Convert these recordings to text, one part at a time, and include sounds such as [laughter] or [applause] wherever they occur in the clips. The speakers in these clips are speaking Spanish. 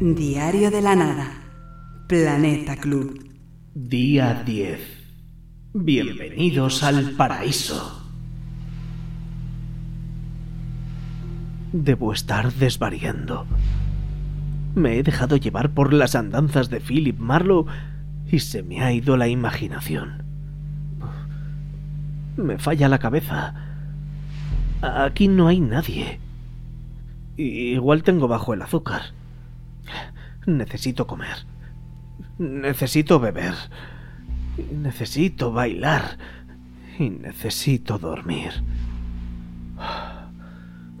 Diario de la Nada. Planeta Club. Día 10. Bienvenidos al paraíso. Debo estar desvariando. Me he dejado llevar por las andanzas de Philip Marlowe y se me ha ido la imaginación. Me falla la cabeza. Aquí no hay nadie. Igual tengo bajo el azúcar. Necesito comer. Necesito beber. Necesito bailar. Y necesito dormir.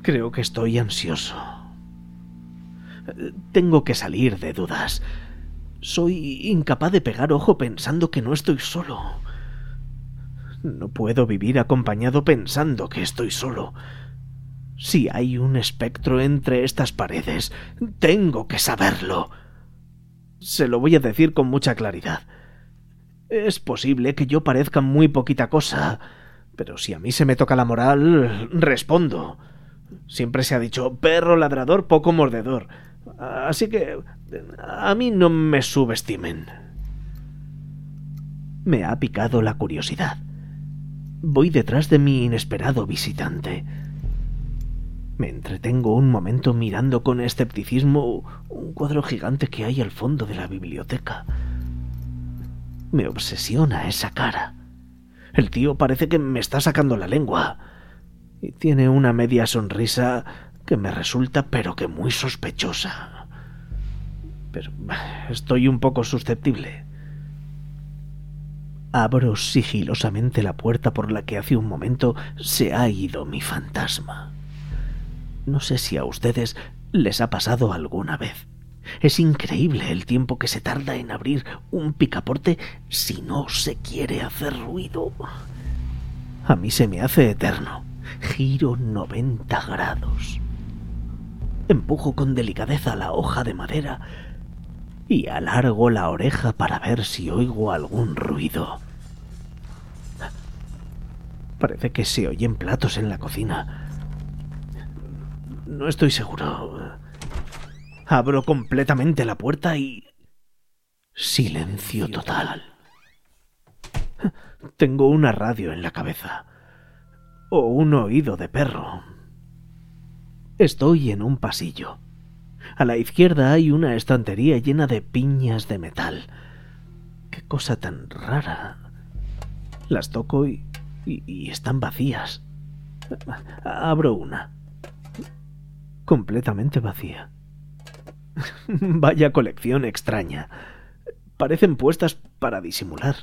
Creo que estoy ansioso. Tengo que salir de dudas. Soy incapaz de pegar ojo pensando que no estoy solo. No puedo vivir acompañado pensando que estoy solo. Si hay un espectro entre estas paredes, tengo que saberlo. Se lo voy a decir con mucha claridad. Es posible que yo parezca muy poquita cosa, pero si a mí se me toca la moral, respondo. Siempre se ha dicho perro ladrador, poco mordedor. Así que a mí no me subestimen. Me ha picado la curiosidad. Voy detrás de mi inesperado visitante. Me entretengo un momento mirando con escepticismo un cuadro gigante que hay al fondo de la biblioteca. Me obsesiona esa cara. El tío parece que me está sacando la lengua. Y tiene una media sonrisa que me resulta pero que muy sospechosa. Pero estoy un poco susceptible. Abro sigilosamente la puerta por la que hace un momento se ha ido mi fantasma. No sé si a ustedes les ha pasado alguna vez. Es increíble el tiempo que se tarda en abrir un picaporte si no se quiere hacer ruido. A mí se me hace eterno. Giro 90 grados. Empujo con delicadeza la hoja de madera y alargo la oreja para ver si oigo algún ruido. Parece que se oyen platos en la cocina. No estoy seguro. Abro completamente la puerta y... Silencio total. Tengo una radio en la cabeza. O un oído de perro. Estoy en un pasillo. A la izquierda hay una estantería llena de piñas de metal. Qué cosa tan rara. Las toco y, y, están vacías. Abro una completamente vacía. [laughs] Vaya colección extraña. Parecen puestas para disimular.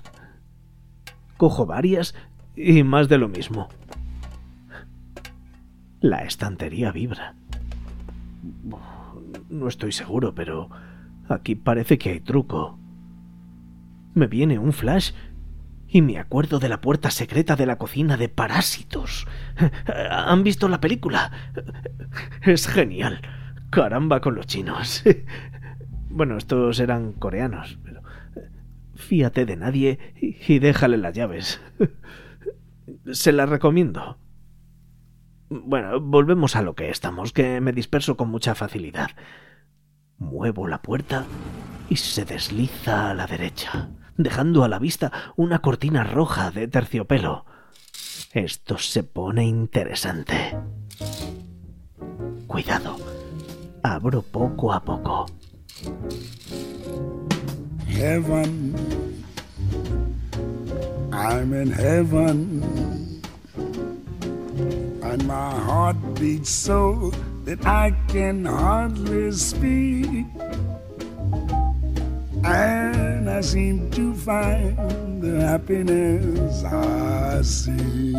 Cojo varias y más de lo mismo. La estantería vibra. No estoy seguro, pero aquí parece que hay truco. Me viene un flash y me acuerdo de la puerta secreta de la cocina de Parásitos. ¿Han visto la película? Es genial. Caramba con los chinos. Bueno, estos eran coreanos, pero fíate de nadie y déjale las llaves. Se las recomiendo. Bueno, volvemos a lo que estamos, que me disperso con mucha facilidad. Muevo la puerta y se desliza a la derecha dejando a la vista una cortina roja de terciopelo. Esto se pone interesante. Cuidado. Abro poco a poco. Heaven. I'm in heaven. And my heart beats so that I can hardly speak. I seem to find the happiness I see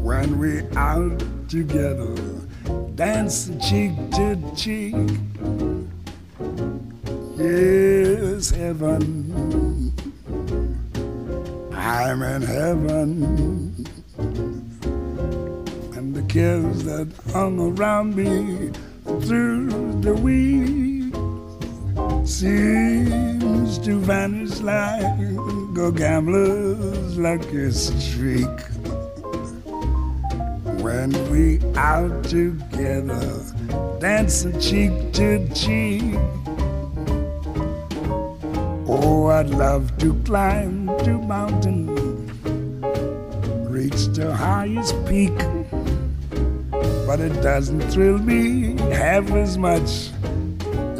when we're out together, dance cheek to cheek. Yes, heaven. I'm in heaven. And the cares that hung around me through the week seems to vanish like a gambler's lucky streak. When we out together, dancing cheek to cheek. Oh, I'd love to climb to mountain, reach the highest peak. But it doesn't thrill me half as much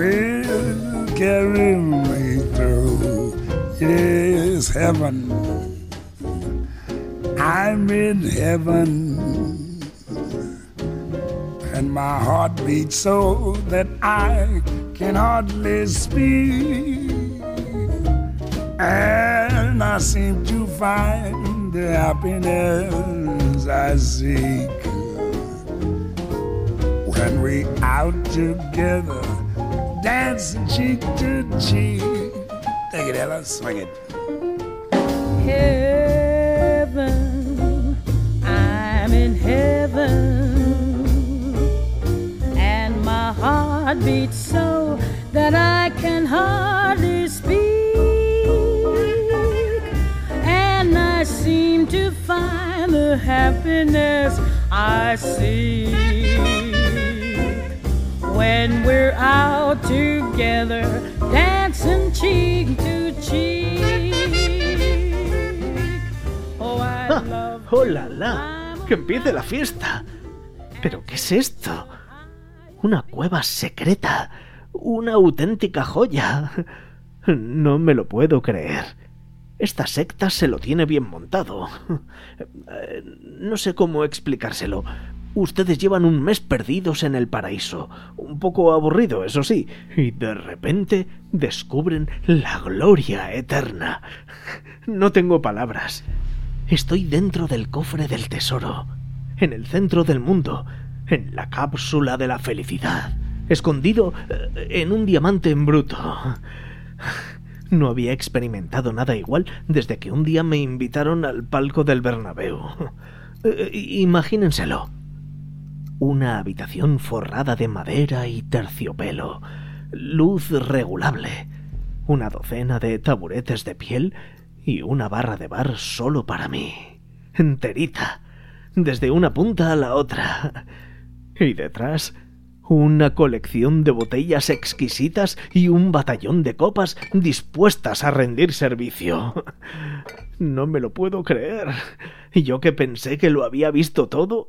will carry me through. Yes, heaven. I'm in heaven. And my heart beats so that I can hardly speak. And I seem to find the happiness I seek. When we out together, dancing cheek to cheek. Take it, Ella, swing it. heaven. I'm in heaven. And my heart beats so that I can hardly speak. And I seem to find the happiness I seek. When we're out together, dancing cheek to cheek. Oh, I ¡Ah! love ¡Oh, la, la! ¡Que empiece la fiesta! ¿Pero qué es esto? Una cueva secreta. Una auténtica joya. No me lo puedo creer. Esta secta se lo tiene bien montado. Eh, No sé cómo explicárselo. Ustedes llevan un mes perdidos en el paraíso, un poco aburrido, eso sí, y de repente descubren la gloria eterna. No tengo palabras. Estoy dentro del cofre del tesoro, en el centro del mundo, en la cápsula de la felicidad, escondido eh, en un diamante en bruto. No había experimentado nada igual desde que un día me invitaron al palco del Bernabéu. Eh, Imagínenselo. Una habitación forrada de madera y terciopelo, luz regulable, una docena de taburetes de piel y una barra de bar solo para mí, enterita, desde una punta a la otra. Y detrás, una colección de botellas exquisitas y un batallón de copas dispuestas a rendir servicio. No me lo puedo creer. Yo que pensé que lo había visto todo.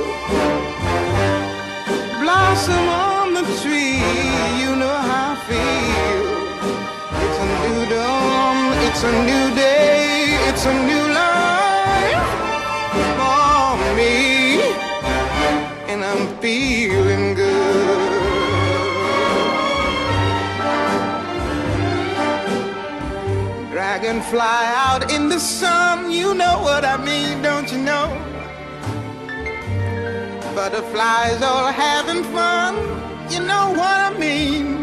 It's a new day, it's a new life for me, and I'm feeling good. Dragonfly out in the sun, you know what I mean, don't you know? Butterflies all having fun, you know what I mean.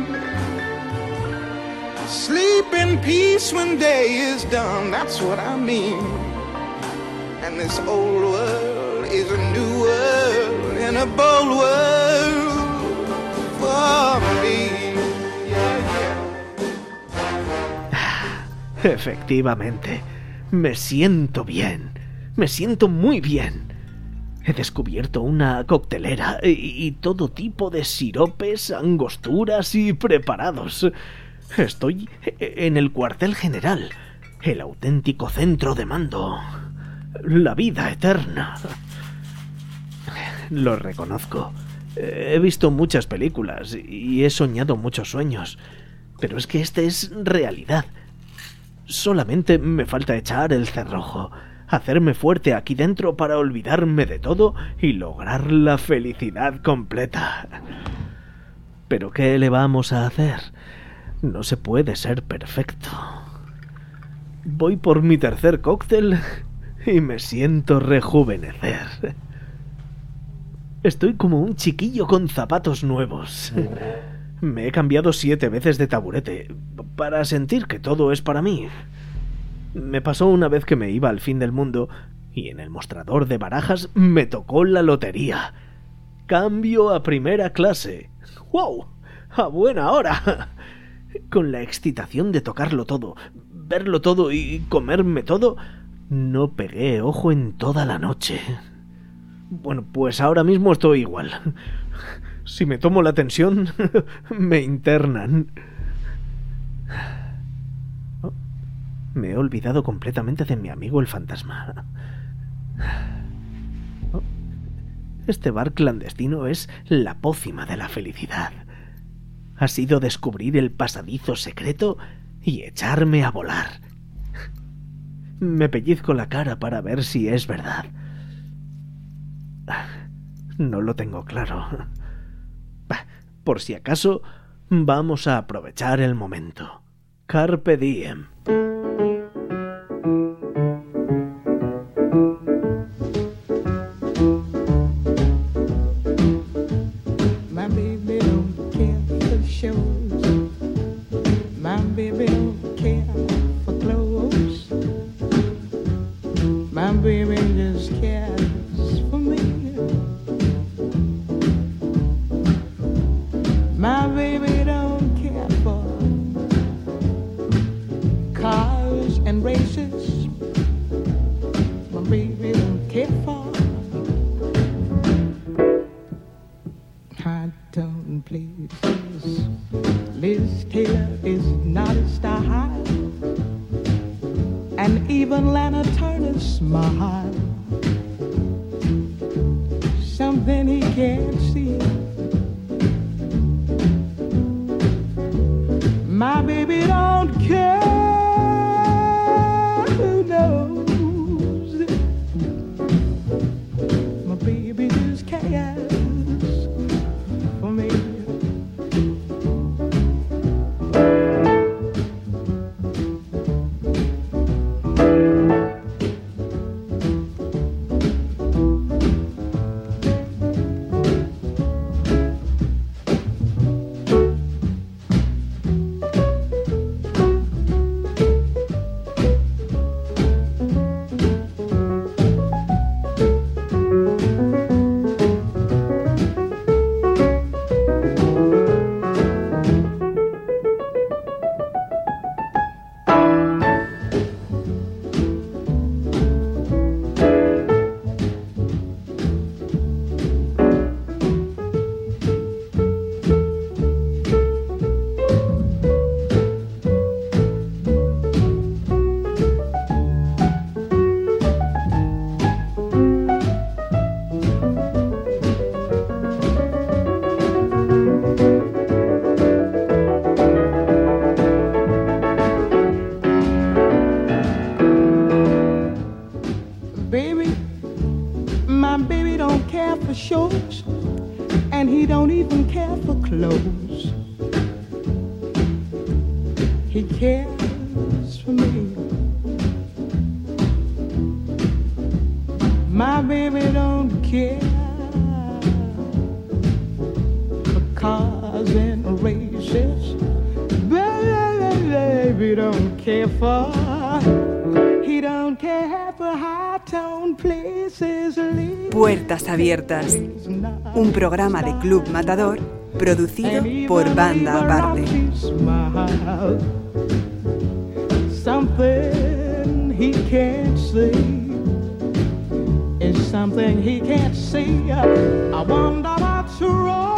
Sleep in peace when day is done, that's what I mean. And this old world is a new world and a bold world. [sighs] Efectivamente, Me siento bien. Me siento muy bien. He descubierto una coctelera y, y todo tipo de siropes, angosturas y preparados. Estoy en el cuartel general, el auténtico centro de mando. La vida eterna. Lo reconozco. He visto muchas películas y he soñado muchos sueños. Pero es que este es realidad. Solamente me falta echar el cerrojo, hacerme fuerte aquí dentro para olvidarme de todo y lograr la felicidad completa. Pero ¿qué le vamos a hacer? No se puede ser perfecto. Voy por mi tercer cóctel y me siento rejuvenecer. Estoy como un chiquillo con zapatos nuevos. Me he cambiado siete veces de taburete para sentir que todo es para mí. Me pasó una vez que me iba al fin del mundo y en el mostrador de barajas me tocó la lotería. Cambio a primera clase. ¡Wow! ¡A buena hora! Con la excitación de tocarlo todo, verlo todo y comerme todo, no pegué ojo en toda la noche. Bueno, pues ahora mismo estoy igual. Si me tomo la tensión, [laughs] me internan. Oh, me he olvidado completamente de mi amigo el fantasma. Oh, este bar clandestino es la pócima de la felicidad. Ha sido descubrir el pasadizo secreto y echarme a volar. Me pellizco la cara para ver si es verdad. No lo tengo claro. Por si acaso, vamos a aprovechar el momento. Carpe diem. My baby don't care for high tone places. My baby don't care for cars and races. Baby don't care for. He don't care for high tone places. Puertas Abiertas, un programa de Club Matador producido por Banda Aparte. Something he can't see. Something he can't see. I wonder what's wrong